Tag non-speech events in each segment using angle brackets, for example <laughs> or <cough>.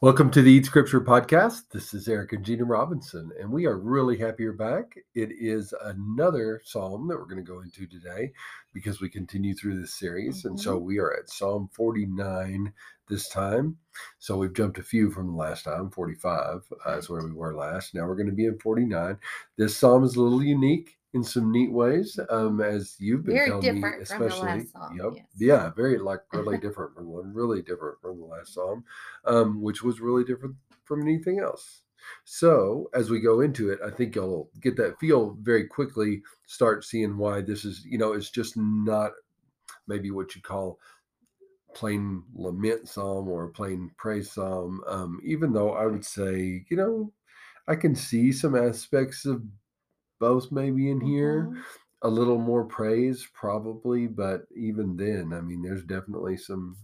Welcome to the Eat Scripture podcast. This is Eric and Gina Robinson, and we are really happy you're back. It is another psalm that we're going to go into today because we continue through this series. Mm-hmm. And so we are at Psalm 49 this time. So we've jumped a few from the last time. 45 uh, is where we were last. Now we're going to be in 49. This psalm is a little unique in some neat ways, um, as you've been very telling me, especially. Psalm, yep, yes. yeah, very like really <laughs> different from one, really different from the last psalm, um, which was really different from anything else. So as we go into it, I think you'll get that feel very quickly. Start seeing why this is, you know, it's just not maybe what you call plain lament psalm or plain praise psalm. Um, even though I would say, you know, I can see some aspects of both maybe in here. Mhm. A little more praise, probably, but even then, I mean, there's definitely some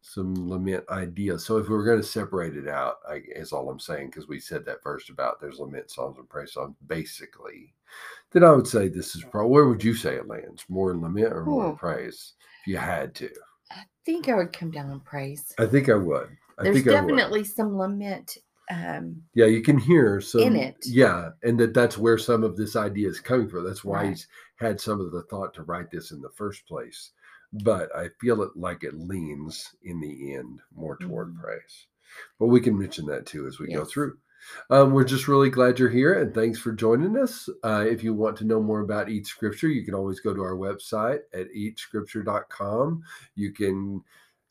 some lament ideas. So if we were going to separate it out, I is all I'm saying, because we said that first about there's lament songs and praise songs, basically. Then I would say this is probably where would you say it lands? More in lament or more in praise? If you had to. I think I would come down on praise. I think I would. I There's think I definitely some lament. Um, Yeah, you can hear some it. Yeah, and that that's where some of this idea is coming from. That's why Right. he's had some of the thought to write this in the first place. But I feel it like it leans in the end more toward Mhm. praise. But we can mention that too as we go through. Um, we're just really glad you're here and thanks for joining us. Uh, if you want to know more about Eat Scripture, you can always go to our website at eatscripture.com. You can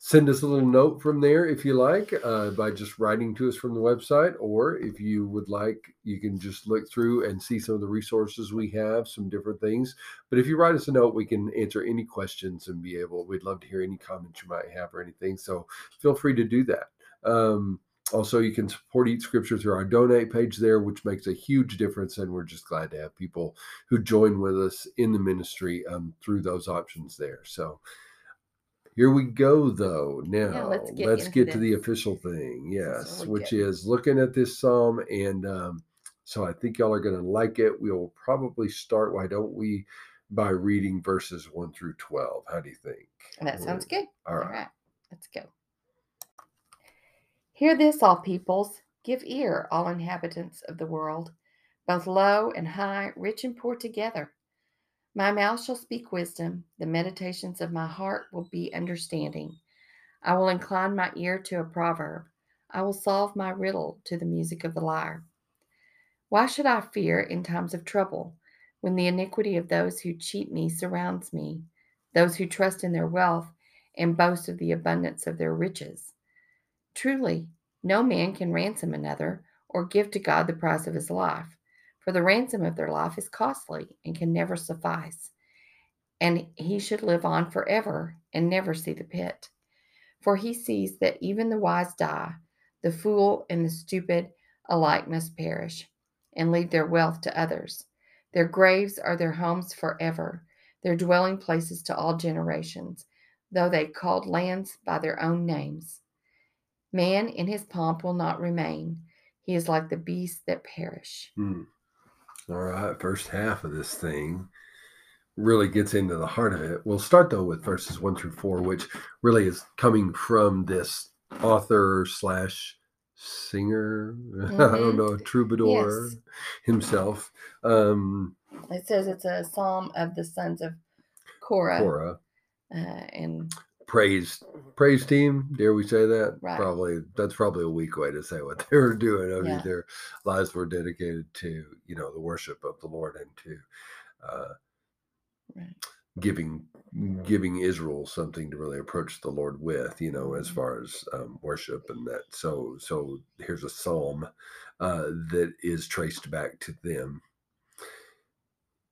send us a little note from there if you like uh, by just writing to us from the website or if you would like you can just look through and see some of the resources we have some different things. But if you write us a note we can answer any questions and be able we'd love to hear any comments you might have or anything so feel free to do that. Um, also you can support eat scripture through our donate page there which makes a huge difference and we're just glad to have people who join with us in the ministry um, through those options there. So here we go, though. Now, let's get let's get to the official thing. Yes, which good. is looking at this psalm. And um, so I think y'all are going to like it. We'll probably start, why don't we, by reading verses 1 through 12. How do you think? that sounds good. All All right. right, let's go. Hear this, all peoples. Give ear, all inhabitants of the world, both low and high, rich and poor together. My mouth shall speak wisdom, the meditations of my heart will be understanding. I will incline my ear to a proverb. I will solve my riddle to the music of the lyre. Why should I fear in times of trouble, when the iniquity of those who cheat me surrounds me, those who trust in their wealth and boast of the abundance of their riches? Truly, no man can ransom another or give to God the price of his life, for the ransom of their life is costly and can never suffice. And he should live on forever and never see the pit. For he sees that even the wise die, the fool and the stupid alike must perish and leave their wealth to others. Their graves are their homes forever, their dwelling places to all generations, though they called lands by their own names. Man in his pomp will not remain. He is like the beasts that perish. Hmm. All right. First half of this thing really gets into the heart of it. We'll start, though, with verses 1 through 4, which really is coming from this author slash singer, <laughs> I don't Mhm. know, troubadour Yes. himself. Um, It says it's a psalm of the sons of Korah. Cora. Uh, and praise praise team dare we say that Right. probably that's probably a weak way to say what <laughs> they were doing i mean their lives were dedicated to you know the worship of the lord and to uh Right. giving giving israel something to really approach the lord with you know as Mhm. far as um, worship and that so so here's a psalm uh that is traced back to them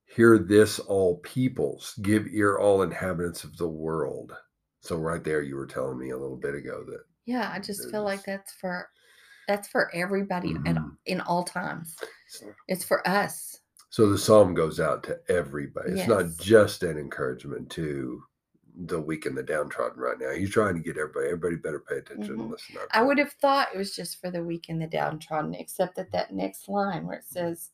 Hear this, all peoples. Give ear, all inhabitants of the world. So right there, you were telling me a little bit ago that yeah, I just feel like that's for that's for everybody at, Mhm. in all times. It's for us. so the psalm goes out to everybody. It's not just an encouragement to the weak and the downtrodden right now. He's trying to get everybody. Everybody better pay attention and Mhm. listen up. I would have thought it was just for the weak and the downtrodden, except that that next line where it says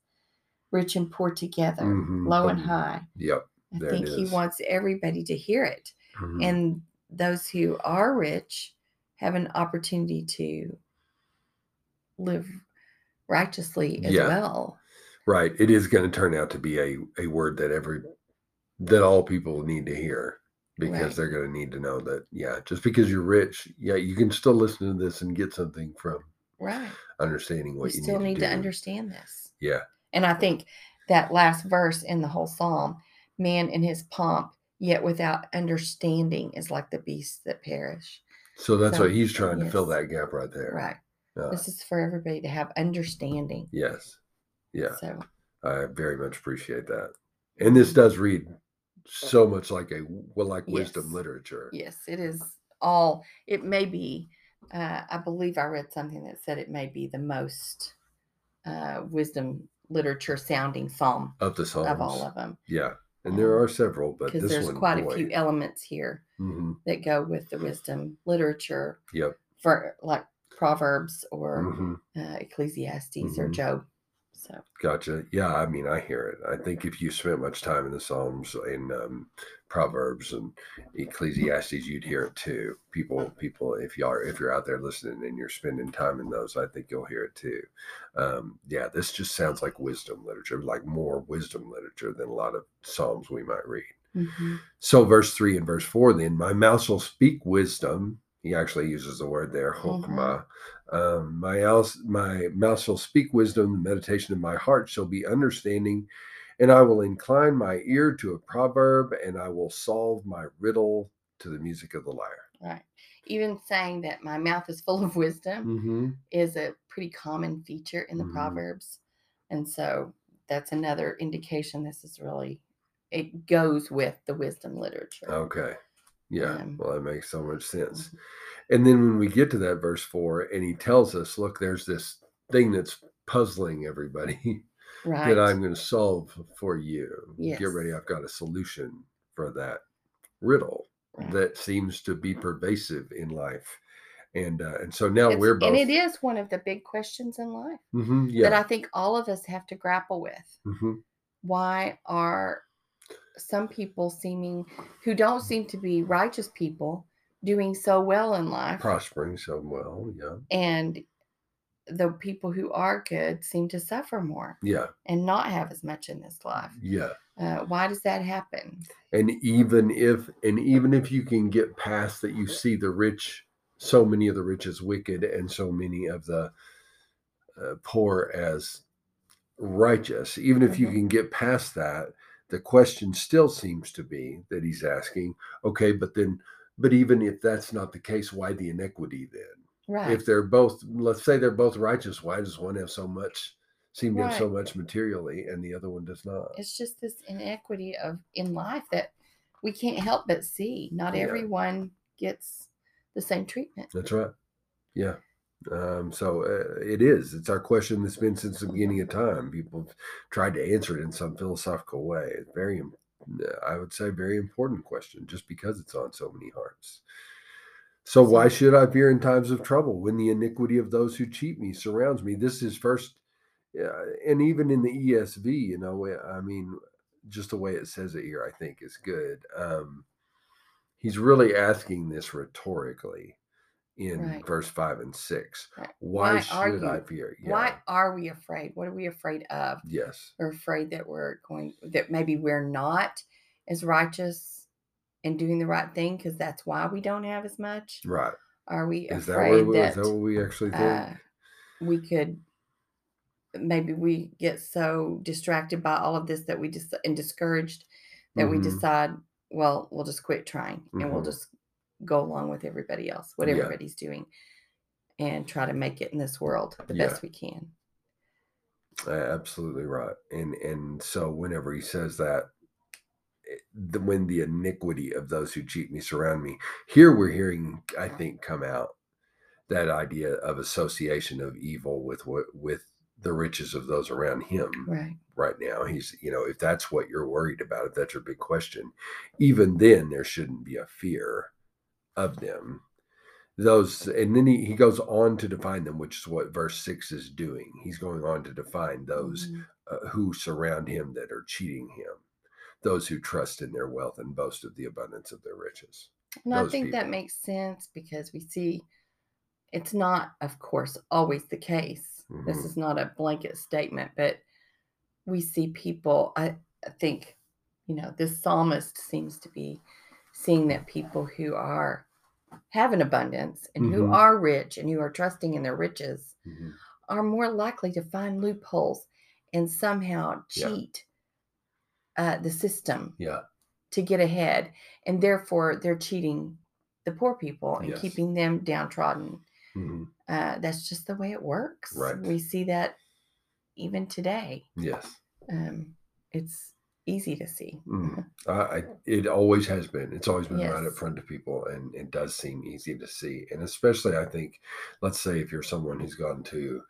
rich and poor together, Mhm, low and high. Yep. I think he wants everybody to hear it. Mhm. And those who are rich have an opportunity to live righteously as Yeah. well. Right. It is going to turn out to be a, a word that every that all people need to hear because Right. they're going to need to know that yeah, just because you're rich, yeah, you can still listen to this and get something from Right. understanding what you still need, need to, to understand this. Yeah. And I think that last verse in the whole psalm, man in his pomp, yet without understanding, is like the beasts that perish. So that's So, what he's trying to fill that gap right there. Right. Uh, This is for everybody to have understanding. yes. Yeah. So I very much appreciate that. And this does read so much like a well, like wisdom Yes. literature. yes, it is all. It may be. Uh, I believe I read something that said it may be the most uh, wisdom literature sounding psalm Of the songs. of all of them Yeah. And there Um, are several, but because there's one quite boy, a few elements here hmm that go with the wisdom literature Yep. for like Proverbs or hmm uh, Ecclesiastes or Mhm. Job. So Gotcha. Yeah, I mean, I hear it. I think if you spent much time in the Psalms and um, Proverbs and Ecclesiastes, you'd hear it too. People, people, if you are, if you're out there listening and you're spending time in those, I think you'll hear it too. Um, yeah, this just sounds like wisdom literature, like more wisdom literature than a lot of Psalms we might read. mhm, So, verse three and verse four, then my mouth shall speak wisdom. He actually uses the word there, chokmah. Um, my, else, my mouth shall speak wisdom. The meditation of my heart shall be understanding. And I will incline my ear to a proverb, and I will solve my riddle to the music of the lyre. right. Even saying that my mouth is full of wisdom Mm-hmm. is a pretty common feature in the Mhm. Proverbs. And so that's another indication this is really, it goes with the wisdom literature. Okay. Yeah. Well, that makes so much sense. Mhm. And then when we get to that verse four, and he tells us, look, there's this thing that's puzzling everybody. <laughs> Right. that I'm going to solve for you. Yes. Get ready. I've got a solution for that riddle Right. that seems to be pervasive in life. And uh, and so now It's- we're both. and it is one of the big questions in life Mhm, that. I think all of us have to grapple with. mhm, why are some people seeming who don't seem to be righteous people doing so well in life Prospering so well. Yeah. and the people who are good seem to suffer more Yeah. and not have as much in this life Yeah. uh, why does that happen And even if and even if you can get past that, you see the rich. So many of the rich as wicked, and so many of the uh, poor as righteous. Even if you Mhm. can get past that, the question still seems to be that he's asking, okay, but then, but even if that's not the case, why the inequity then? right If they're both, let's say they're both righteous, why does one have so much, seem to have so much materially, and the other one does not? it's just this inequity of in life that we can't help but see not Yeah. everyone gets the same treatment That's right. Yeah. Um, so uh, it is. It's our question that's been since the beginning of time. People have tried to answer it in some philosophical way. It's very, I would say, very important question, just because it's on so many hearts. So why should I fear in times of trouble when the iniquity of those who cheat me surrounds me? This is first, uh, and even in the ESV, you know, I mean, just the way it says it here, I think is good. Um, he's really asking this rhetorically in Right. verse five and six. Right. Why, Why should I fear? why are we afraid what are we afraid of Yes. we're afraid that we're going that maybe we're not as righteous and doing the right thing because that's why we don't have as much Right. are we Is that, afraid where, we- that, is that what we actually think? uh, we could maybe we get so distracted by all of this that we just and discouraged that we Mhm. decide well we'll just quit trying and we'll Mhm. just go along with everybody else what Yeah. everybody's doing and try to make it in this world the Yeah. best we can absolutely right. And and so whenever he says that, eh, the, when the iniquity of those who cheat me surround me, here we're hearing, I think, come out that idea of association of evil with what with the riches of those around him right right now. He's, you know, if that's what you're worried about, if that's your big question, even then there shouldn't be a fear of them. Those, and then he, he goes on to define them, which is what verse six is doing. He's going on to define those Mhm. uh, who surround him that are cheating him, those who trust in their wealth and boast of the abundance of their riches. And I those think that makes sense because we see it's not, of course, always the case. This Mhm. is not a blanket statement, but we see people, I, I think, you know, this psalmist seems to be seeing that people who are have an abundance and who Mhm. are rich and who are trusting in their riches Mhm. are more likely to find loopholes and somehow Yeah. cheat uh, the system Yeah. to get ahead. And therefore, they're cheating the poor people and Yes. keeping them downtrodden. Mhm. Uh, that's just the way it works. Right. We see that even today. Yes. Um, it's easy to see. <laughs> Mm. I, it always has been. It's always been right up front of people, and it does seem easy to see. And especially, I think, let's say if you're someone who's gone to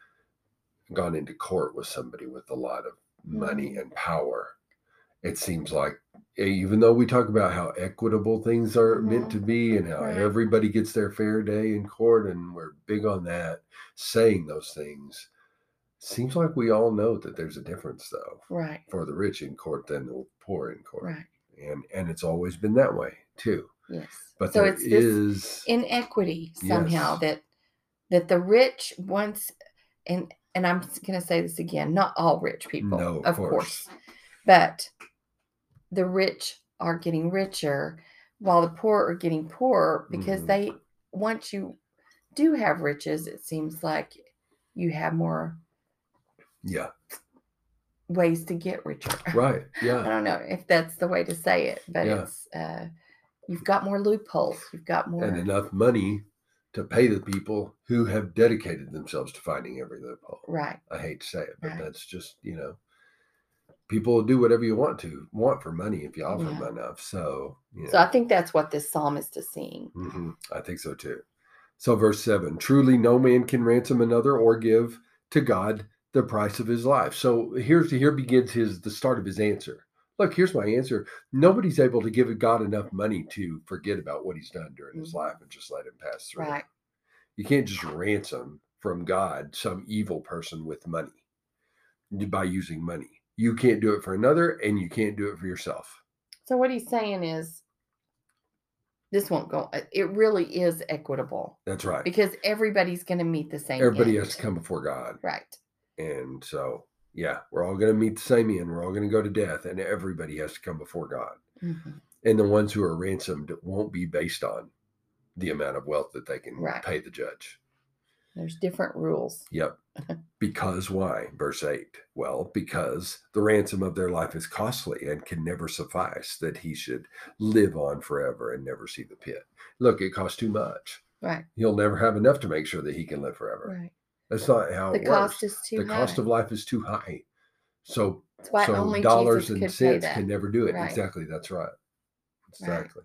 gone into court with somebody with a lot of money Mhm. and power, it seems like eh, even though we talk about how equitable things are meant to be and how Right. everybody gets their fair day in court, and we're big on that, saying those things. Seems like we all know that there's a difference, though, Right. for the rich in court than the poor in court Right. and and it's always been that way too. Yes. But so it's this is inequity somehow Yes. that that the rich once and and I'm going to say this again, not all rich people, No, of course. course, but the rich are getting richer while the poor are getting poorer because Mhm. they once you do have riches, it seems like you have more yeah, ways to get richer. right, Yeah. <laughs> I don't know if that's the way to say it, but Yeah. it's uh, you've got more loopholes. You've got more. and enough money to pay the people who have dedicated themselves to finding every loophole. right. I hate to say it, but Right. that's just you know, people will do whatever you want to want for money if you offer Yeah. them enough. So yeah, So I think that's what this psalmist is seeing. hmm I think so too. So, verse 7 truly no man can ransom another or give to God the price of his life. So, here's here begins his the start of his answer. Look, here's my answer. Nobody's able to give God enough money to forget about what he's done during his Mhm. life and just let him pass through. Right. You can't just ransom from God some evil person with money by using money. You can't do it for another and you can't do it for yourself. So what he's saying is this won't go uh, it really is equitable That's right. because everybody's going to meet the same Everybody end. has to come before God. Right. And so, yeah, we're all going to meet the same end. We're all going to go to death, and everybody has to come before God. Mhm. And the ones who are ransomed won't be based on the amount of wealth that they can Right. pay the judge. There's different rules. Yep. <laughs> because why? Verse 8. Well, because the ransom of their life is costly and can never suffice, that he should live on forever and never see the pit. Look, it costs too much. Right. He'll never have enough to make sure that he can live forever. Right. That's not how The it cost works. is too the high. cost of life is too high. So why so dollars Jesus and cents can never do it. Right. Exactly. That's right. Exactly.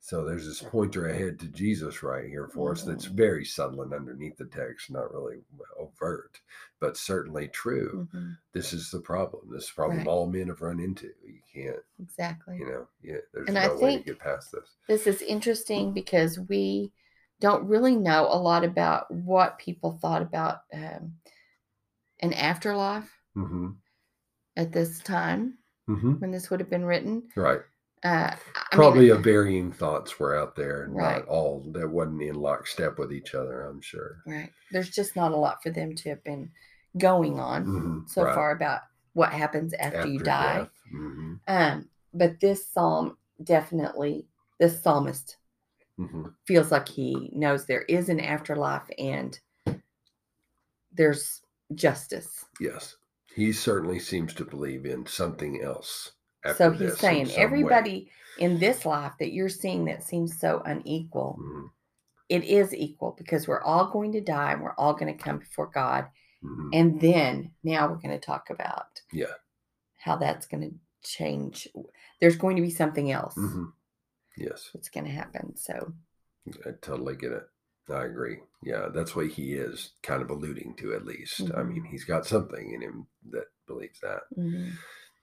So there's this pointer ahead to Jesus right here for us that's Mhm. very subtle and underneath the text, not really overt, but certainly true. Mhm. This is the problem. This problem Right. all men have run into. You can't, Exactly. you know, yeah, there's And no I way to get past this. This is interesting because we don't really know a lot about what people thought about um, an afterlife hmm at this time hmm when this would have been written. Right. Uh, Probably mean, a varying thoughts were out there, and Right. not all that wasn't in lockstep with each other. I'm sure. right. There's just not a lot for them to have been going on Mhm, so right. far about what happens after, you die. hmm Um, but this psalm definitely, this psalmist hmm feels like he knows there is an afterlife and there's justice. Yes, he certainly seems to believe in something else. So he's this in saying way. everybody in this life that you're seeing that seems so unequal, Mhm, it is equal because we're all going to die and we're all going to come before God. mhm. And then now we're going to talk about Yeah. how that's going to change. There's going to be something else Mhm. Yes, that's going to happen. So I totally get it. I agree. Yeah, that's what he is kind of alluding to, at least. I mean, Mhm. he's got something in him that believes that. mhm.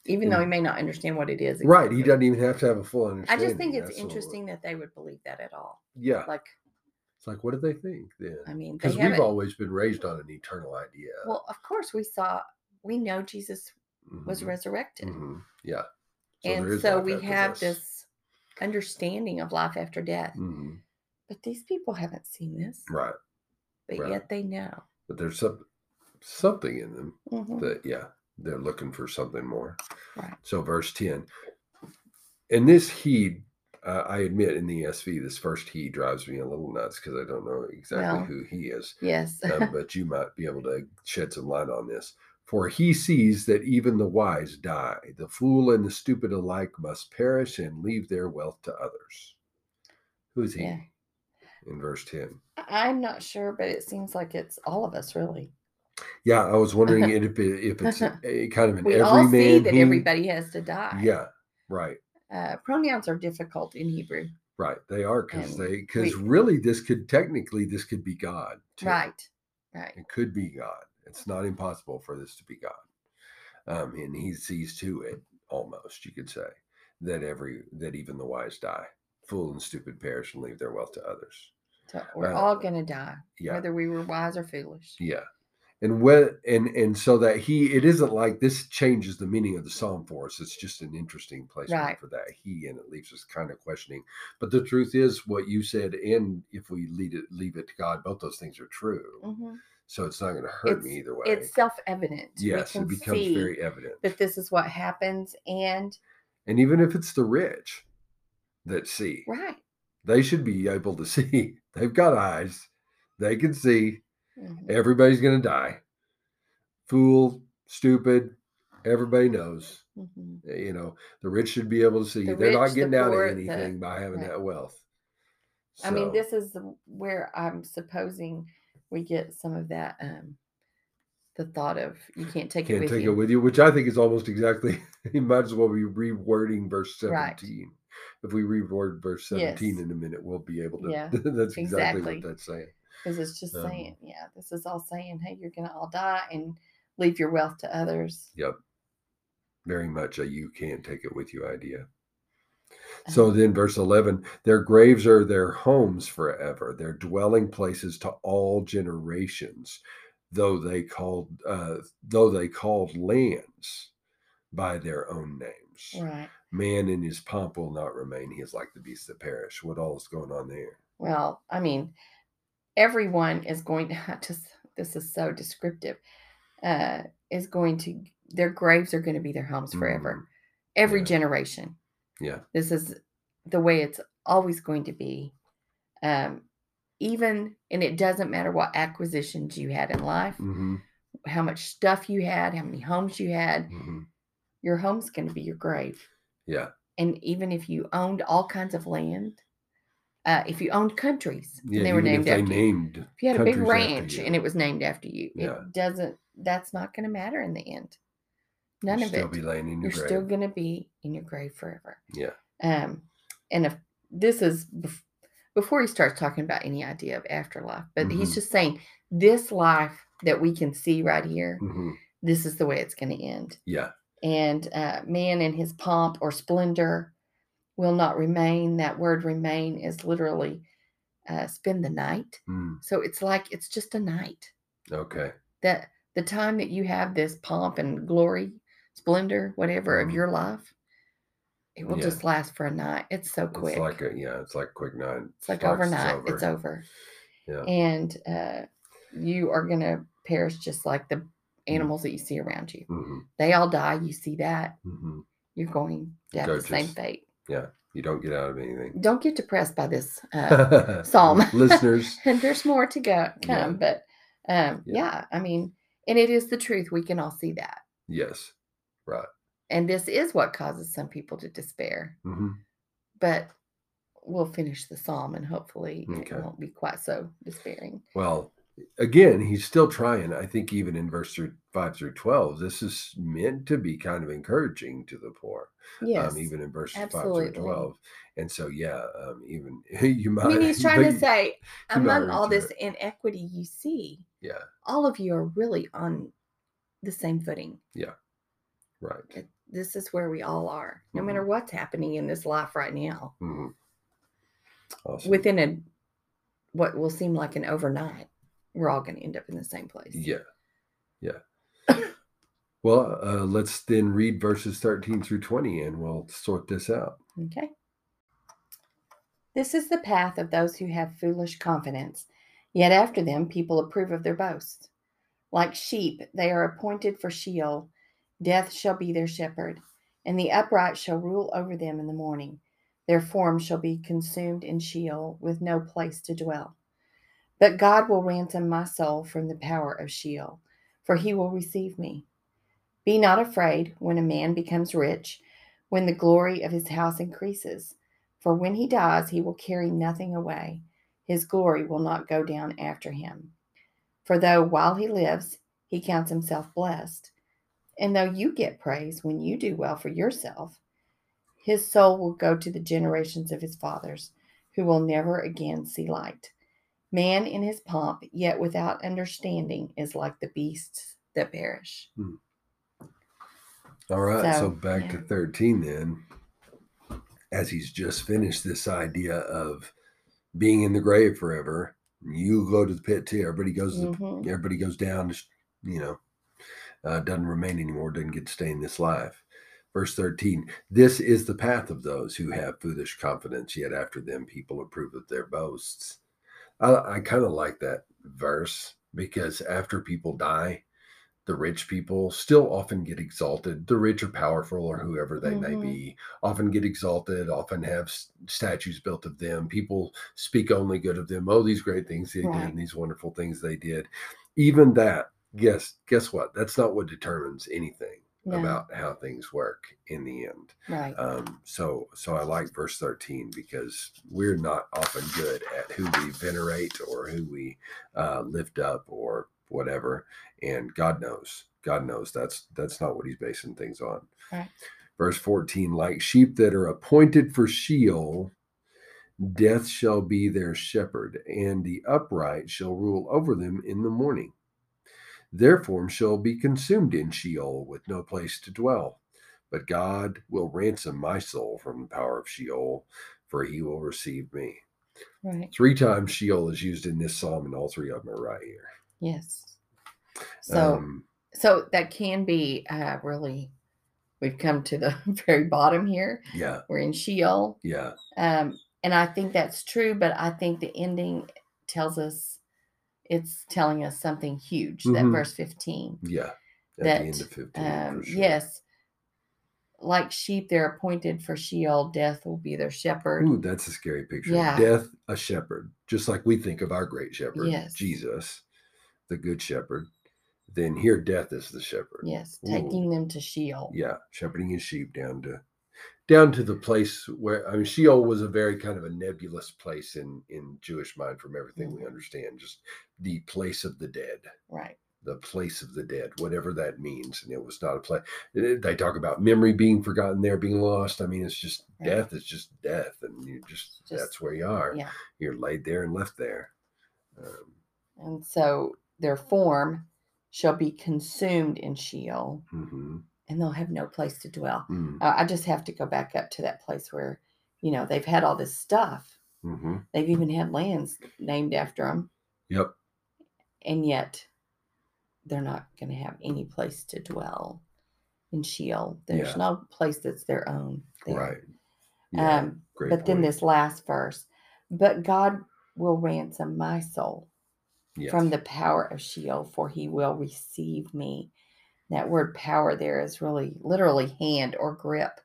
even though he may not understand what it is, Right. He doesn't even have to have a full understanding. I just think it's That's interesting that they would believe that at all. Yeah. Like, It's like, what do they think then? I mean, Because we've always been raised on an eternal idea. well, of course, we saw, we know Jesus was Mhm, resurrected. mhm, Yeah. there and so we have this understanding of life after death. Mhm, But these people haven't seen this. Right. but Right. yet they know. but there's some, something in them Mhm. that yeah they're looking for something more Right. so verse 10 and this he uh, i admit in the esv this first he drives me a little nuts because i don't know exactly who he is Yes. um, <laughs> but you might be able to shed some light on this for he sees that even the wise die the fool and the stupid alike must perish and leave their wealth to others who's he Yeah. in verse 10 I'm not sure, but it seems like it's all of us, really. yeah i was wondering <laughs> if, it, if it's a, kind of an We all see that he. everybody has to die. yeah right Uh, pronouns are difficult in Hebrew. Right, they are because they because really this could technically this could be God. too. Right. Right. it could be God. It's not impossible for this to be God, um, and He sees to it almost you could say that every that even the wise die, fool and stupid perish and leave their wealth to others. So we're Uh, all going to die, Yeah, whether we were wise or foolish. yeah, and when and and so that He it isn't like this changes the meaning of the psalm for us. It's just an interesting placement Right. for that He, and it leaves us kind of questioning. But the truth is, what you said, and if we lead it leave it to God, both those things are true. Mhm. So it's not going to hurt me either way. It's self evident. yes, it becomes very evident. that this is what happens. And, And even if it's the rich that see, right. they should be able to <laughs> see. They've got eyes. They can see. Mhm. Everybody's going to die. Fool, stupid, everybody knows. Mhm. You know, the rich should be able to see. The They're not rich, the getting out poor, of the- anything by having right. that wealth. I mean, this is where I'm supposing we get some of that. Um, the thought of you can't take it can't with take you. it with you, which I think is almost exactly. <laughs> You might as well be rewording verse Right. seventeen. If we reword verse seventeen Yes. in a minute, we'll be able to. Yeah, <laughs> that's exactly, exactly. what that's saying. because it's just Um, saying, yeah, this is all saying, hey, you're gonna all die and leave your wealth to others. Yep. Very much a you can't take it with you idea. So Um, then, verse 11 their graves are their homes forever, their dwelling places to all generations, though they called, uh, though they called lands by their own names. right. Man in his pomp will not remain. He is like the beasts that perish. What all is going on there? Well, I mean, everyone is going to just. This is so descriptive. Uh, is going to their graves are going to be their homes forever. Every yeah. generation. Yeah. This is the way it's always going to be. Um, even and it doesn't matter what acquisitions you had in life, hmm how much stuff you had, how many homes you had. hmm Your home's going to be your grave. Yeah. And even if you owned all kinds of land, uh, if you owned countries Yeah. and they were named after you, if you had a big ranch and it was named after you, Yeah. it doesn't. That's not going to matter in the end. None you'll of still it. be laying in your You're grave. still going to be in your grave forever. Yeah. Um, and if this is bef- before he starts talking about any idea of afterlife, but he's Mhm. just saying this life that we can see right here, hmm this is the way it's going to end. Yeah. And uh, man in his pomp or splendor will not remain. That word remain is literally uh, spend the night. Mm. So it's like it's just a night. Okay. That the time that you have this pomp and glory, splendor, whatever of your life, it will Yeah. just last for a night. It's so quick. It's like a yeah. It's like a quick night. It's like Starts, overnight. It's over. Yeah. And uh, you are going to perish just like the animals that you see around you. hmm They all die. You see that. hmm You're going to have the same fate. You don't get out of anything. Don't get depressed by this. Uh, <laughs> Psalm. <laughs> listeners. and there's more to go come. Yeah. But um, Yeah. yeah, I mean, and it is the truth. We can all see that. Yes. Right. And this is what causes some people to despair. hmm But we'll finish the psalm and hopefully Okay. it won't be quite so despairing. Well, again, he's still trying. I think even in verse through five through twelve, this is meant to be kind of encouraging to the poor. Yes. Um, even in verses five through twelve. And so, yeah, um, even <laughs> you might. I mean, he's trying to say, among all this inequity you see, Yeah. all of you are really on the same footing. Right. This is where we all are, no Mhm. matter what's happening in this life right now. hmm Awesome. Within a what will seem like an overnight, we're all going to end up in the same place. Yeah. Yeah. <coughs> well, uh, let's then read verses 13 through 20 and we'll sort this out. Okay. This is the path of those who have foolish confidence Yet after them, people approve of their boasts. Like sheep, they are appointed for Sheol. Death shall be their shepherd, and the upright shall rule over them in the morning. Their form shall be consumed in Sheol, with no place to dwell. But God will ransom my soul from the power of Sheol, for he will receive me. Be not afraid when a man becomes rich, when the glory of his house increases. For when he dies, he will carry nothing away. His glory will not go down after him. For though while he lives, he counts himself blessed, and though you get praise when you do well for yourself, his soul will go to the generations of his fathers, who will never again see light. Man in his pomp, yet without understanding, is like the beasts that perish. Hmm. All right. So, So, back to 13 then. As he's just finished this idea of being in the grave forever, you go to the pit too. Everybody goes to the, mm-hmm. everybody goes down, you know, uh, doesn't remain anymore, doesn't get to stay in this life. Verse 13, this is the path of those who have foolish confidence, yet after them people approve of their boasts. I, I kind of like that verse because after people die, the rich people still often get exalted. The rich or powerful, or whoever they may Mhm. be, often get exalted, often have s- statues built of them. People speak only good of them. Oh, these great things they did, and these wonderful things they did. Even that, guess guess what? That's not what determines anything No. about how things work in the end. Right. Um, so, so I like verse thirteen because we're not often good at who we venerate or who we uh, lift up or whatever, and God knows. God knows that's that's not what He's basing things on. Right. Verse fourteen: Like sheep that are appointed for Sheol, death shall be their shepherd, and the upright shall rule over them in the morning. Their form shall be consumed in Sheol with no place to dwell. But God will ransom my soul from the power of Sheol, for he will receive me. Right. Three times Sheol is used in this psalm, and all three of them are right here. Yes. So, Um, so that can be uh, really. We've come to the <laughs> very bottom here. yeah, We're in Sheol, yeah, um, and I think that's true. But I think the ending tells us it's telling us something huge. That Mhm. verse fifteen. yeah. At That, the end of 15. Um, sure. Yes, like sheep, they're appointed for Sheol. Death will be their shepherd. Ooh, that's a scary picture. Yeah. Death, a shepherd, just like we think of our great shepherd, Yes. Jesus, the good shepherd. Then here, death is the shepherd. Yes, Ooh. taking them to Sheol. yeah shepherding his sheep down to down to the place where i mean sheol was a very kind of a nebulous place in in jewish mind from everything we Mhm. understand just the place of the dead Right. the place of the dead whatever that means and it was not a place they talk about memory being forgotten there being lost i mean it's just Right. death it's just death and you just, Just- that's where you are Yeah. you're laid there and left there um, And so their form shall be consumed in Sheol, mhm, and they'll have no place to dwell. mm, Uh, I just have to go back up to that place where, you know, they've had all this stuff. mhm. They've even had lands named after them, yep and yet they're not going to have any place to dwell in Sheol. There's Yeah. no place that's their own. there. right yeah, Um, but then this last verse, but God will ransom my soul from the power of Sheol, for he will receive me. That word power there is really literally hand or grip.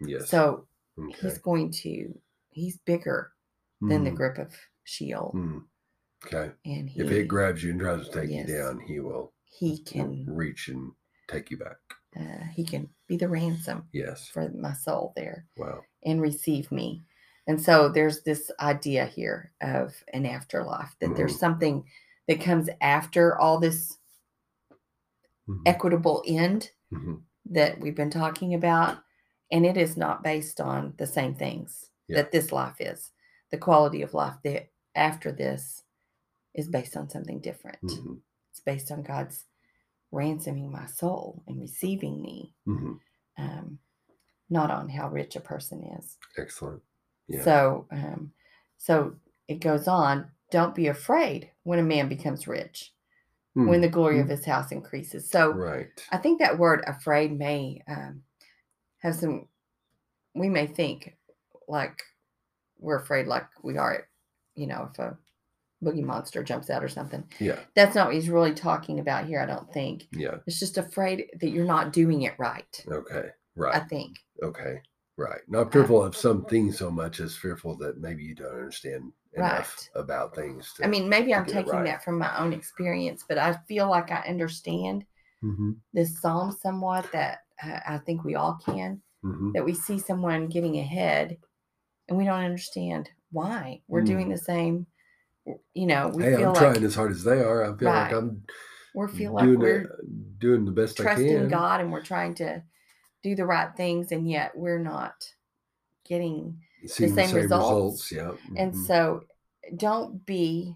yes So okay. he's going to, he's bigger than the Mm, grip of Sheol. mm. Okay. And he, If it grabs you and tries to take Yes. you down, he will he can, reach and take you back. uh, he can be the ransom Yes. for my soul there Wow. and receive me. And so there's this idea here of an afterlife, that there's Mhm. something that comes after all this Mhm, equitable end mhm. that we've been talking about. And it is not based on the same things Yeah. that this life is. The quality of life that after this is based on something different. Mhm, It's based on God's ransoming my soul and receiving me, mhm. um, not on how rich a person is. Excellent. Yeah. So, um, so it goes on. Don't be afraid when a man becomes rich, when Mm, the glory of mm. his house increases. So, right. I think that word afraid may um, have some, we may think like we're afraid, like we are, you know, if a boogie monster jumps out or something. Yeah. That's not what he's really talking about here, I don't think. Yeah. It's just afraid that you're not doing it right, Okay. Right. I think. Okay. Right. Not fearful of something so much as fearful that maybe you don't understand enough about things. To, I mean, maybe I'm taking right. that from my own experience, but I feel like I understand hmm this psalm somewhat that uh, I think we all can. hmm That we see someone getting ahead and we don't understand why. We're Mm. doing the same. You know, we Hey, feel I'm like trying as hard as they are. I feel like I'm we feel like doing we're it, doing the best I trusting. God and we're trying to do the right things, and yet we're not getting. Seeing same results. Yeah. And mhm, so, don't be.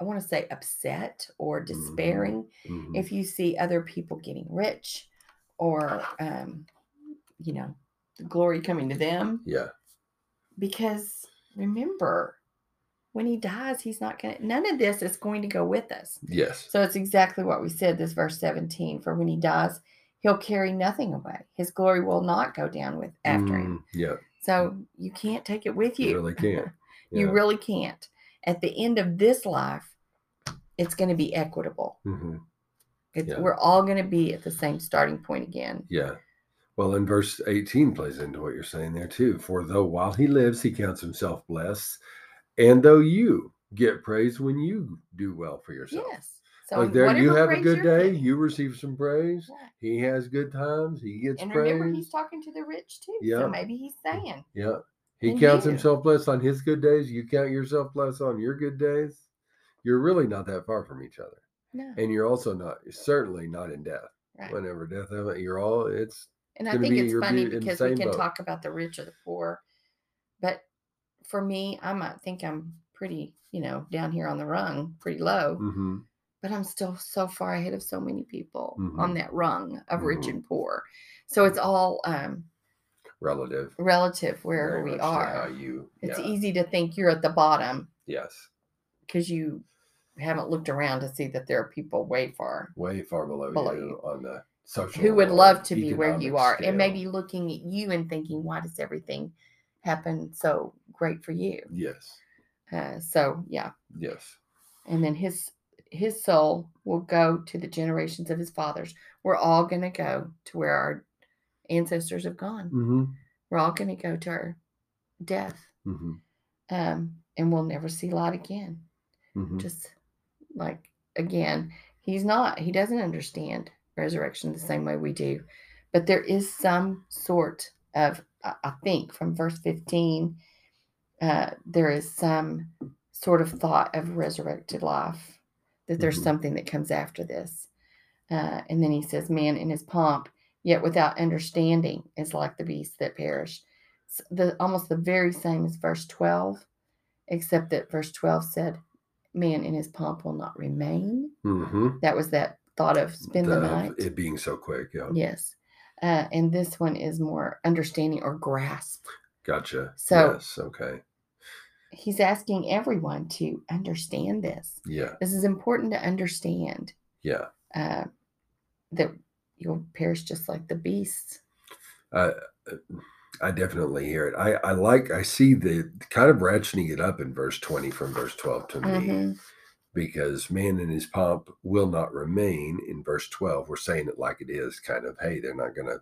I want to say upset or Mm-hmm. despairing mhm. if you see other people getting rich, or um, you know, the glory coming to them. yeah. Because remember, when he dies, he's not going to. None of this is going to go with us. Yes. So it's exactly what we said, this verse 17. For when he dies, he'll carry nothing away. His glory will not go down with after him. Mm, Yeah. So you can't take it with you. You really <laughs> can't. you really can't. At the end of this life, it's going to be equitable. Mhm, It's, Yeah. We're all going to be at the same starting point again. Yeah. Well, in verse 18 plays into what you're saying there too. For though while he lives, he counts himself blessed, and though you get praise when you do well for yourself. Yes. So like there, you have a good day, getting. you receive some praise. Yeah. He has good times, he gets And praise. remember, he's talking to the rich too. Yeah. So maybe he's saying, yeah. He And counts you. himself blessed on his good days. You count yourself blessed on your good days. You're really not that far from each other. no. And you're also not, certainly not in death. Right. Whenever death you're all, it's, And I think it's funny be because we can boat. talk about the rich or the poor, but for me, I might think I'm pretty, you know, down here on the rung, pretty low, hmm but I'm still so far ahead of so many people on Mhm. that rung of rich Mhm. and poor. So it's all um, relative. relative where very we are. you, It's easy to think you're at the bottom yes, because you haven't looked around to see that there are people way far way far below, Below you, you. on the social. who would love to be where you are and maybe looking at you and thinking, why does everything happen so great for you? Yes, Uh, so yeah, yes, and then his his soul will go to the generations of his fathers. We're all going to go to where our ancestors have gone. mm-hmm. We're all going to go to our death, Mm-hmm. um, and we'll never see light again. Mm-hmm. Just like again, he's not. He doesn't understand resurrection the same way we do, but there is some sort of. I think from verse fifteen, uh, there is some sort of thought of resurrected life that there's Mhm. something that comes after this. Uh, and then he says, Man in his pomp, yet without understanding, is like the beasts that perish. S- The, almost the very same as verse 12, except that verse 12 said, Man in his pomp will not remain. Mm-hmm. That was that thought of spend the, night. It being so quick, yeah, Yes. Uh, and this one is more understanding or grasp. gotcha. So- yes, okay, He's asking everyone to understand this. yeah, This is important to understand. yeah. uh, that you'll perish just like the beasts. I I definitely hear it. I I like I see the kind of ratcheting it up in verse twenty from verse twelve to me. Mhm. because man in his pomp will not remain in verse 12 we're saying it like it is kind of hey they're not gonna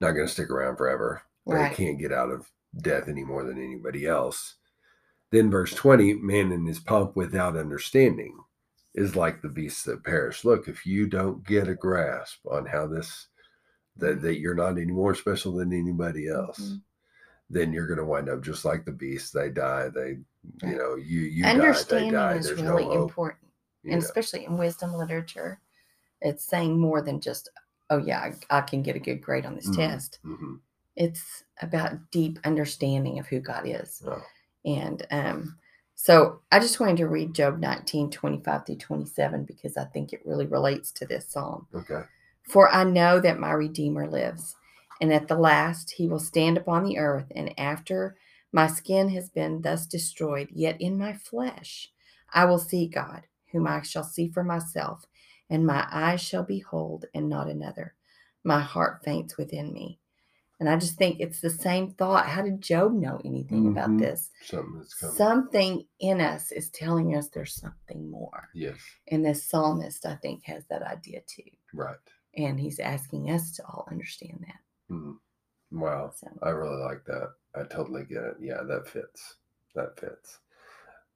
not gonna stick around forever Right. they can't get out of death any more than anybody else then verse 20 man in his pomp without understanding is like the beasts that perish look if you don't get a grasp on how this that, that you're not any more special than anybody else Mhm. then you're going to wind up just like the beasts they die they you know you you die, Understanding die. is There's really no important, and know. especially in wisdom literature, it's saying more than just, "Oh yeah, I, I can get a good grade on this Mhm. test." Mhm. It's about deep understanding of who God is, Oh, and um, so I just wanted to read Job 19, 25 through 27 because I think it really relates to this psalm. okay. For I know that my Redeemer lives, and at the last he will stand upon the earth, and after my skin has been thus destroyed, yet in my flesh I will see God, whom I shall see for myself, and my eyes shall behold, and not another. My heart faints within me. And I just think it's the same thought. How did Job know anything about Mhm. this? Something. Something in us is telling us there's something more. yes. And this psalmist, I think, has that idea too. Right. And he's asking us to all understand that. Mhm. Wow. So I really like that. I totally get it. Yeah, that fits. That fits.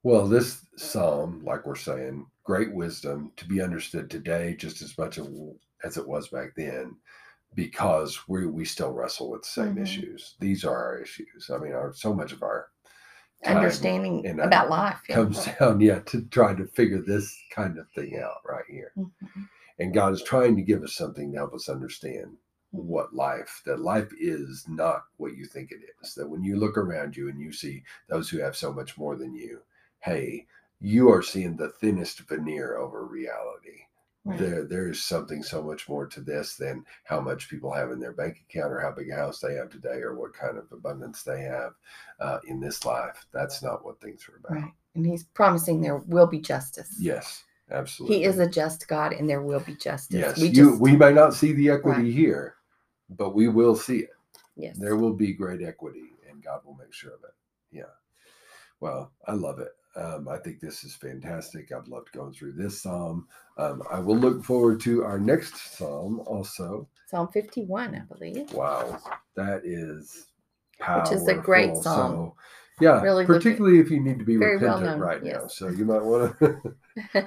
Well, this psalm, like we're saying, great wisdom to be understood today just as much as it was back then, because we we still wrestle with the same Mhm. issues. These are our issues. I mean, our, so much of our understanding and about life. yeah. comes <laughs> down, yeah, to try to figure this kind of thing out right here. Mhm. And God is trying to give us something to help us understand what life that life is not what you think it is that when you look around you and you see those who have so much more than you hey you are seeing the thinnest veneer over reality Right. there there is something so much more to this than how much people have in their bank account or how big a house they have today or what kind of abundance they have uh, in this life that's not what things are about Right. And he's promising there will be justice. yes absolutely He is a just God and there will be justice. yes we you just we may not see the equity Right. here but we will see it yes. there will be great equity and God will make sure of it. Yeah. Well, I love it. Um, I think this is fantastic. I've loved going through this psalm. Um, I will look forward to our next psalm also. Psalm 51, I believe. Wow, that is powerful. Which is a great psalm. So, yeah, Really particularly if you need to be well repentant known, right now. So you might want to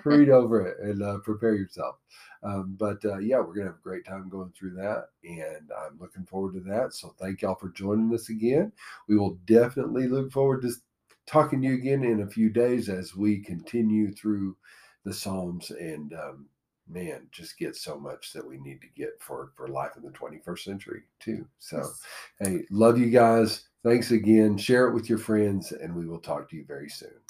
<laughs> read over it and uh, prepare yourself. Um, but uh, yeah, we're gonna have a great time going through that, and I'm looking forward to that. So thank y'all for joining us again. We will definitely look forward to talking to you again in a few days as we continue through the Psalms and um, man, just get so much that we need to get for for life in the 21st century too. So Yes. hey, love you guys. Thanks again. Share it with your friends, and we will talk to you very soon.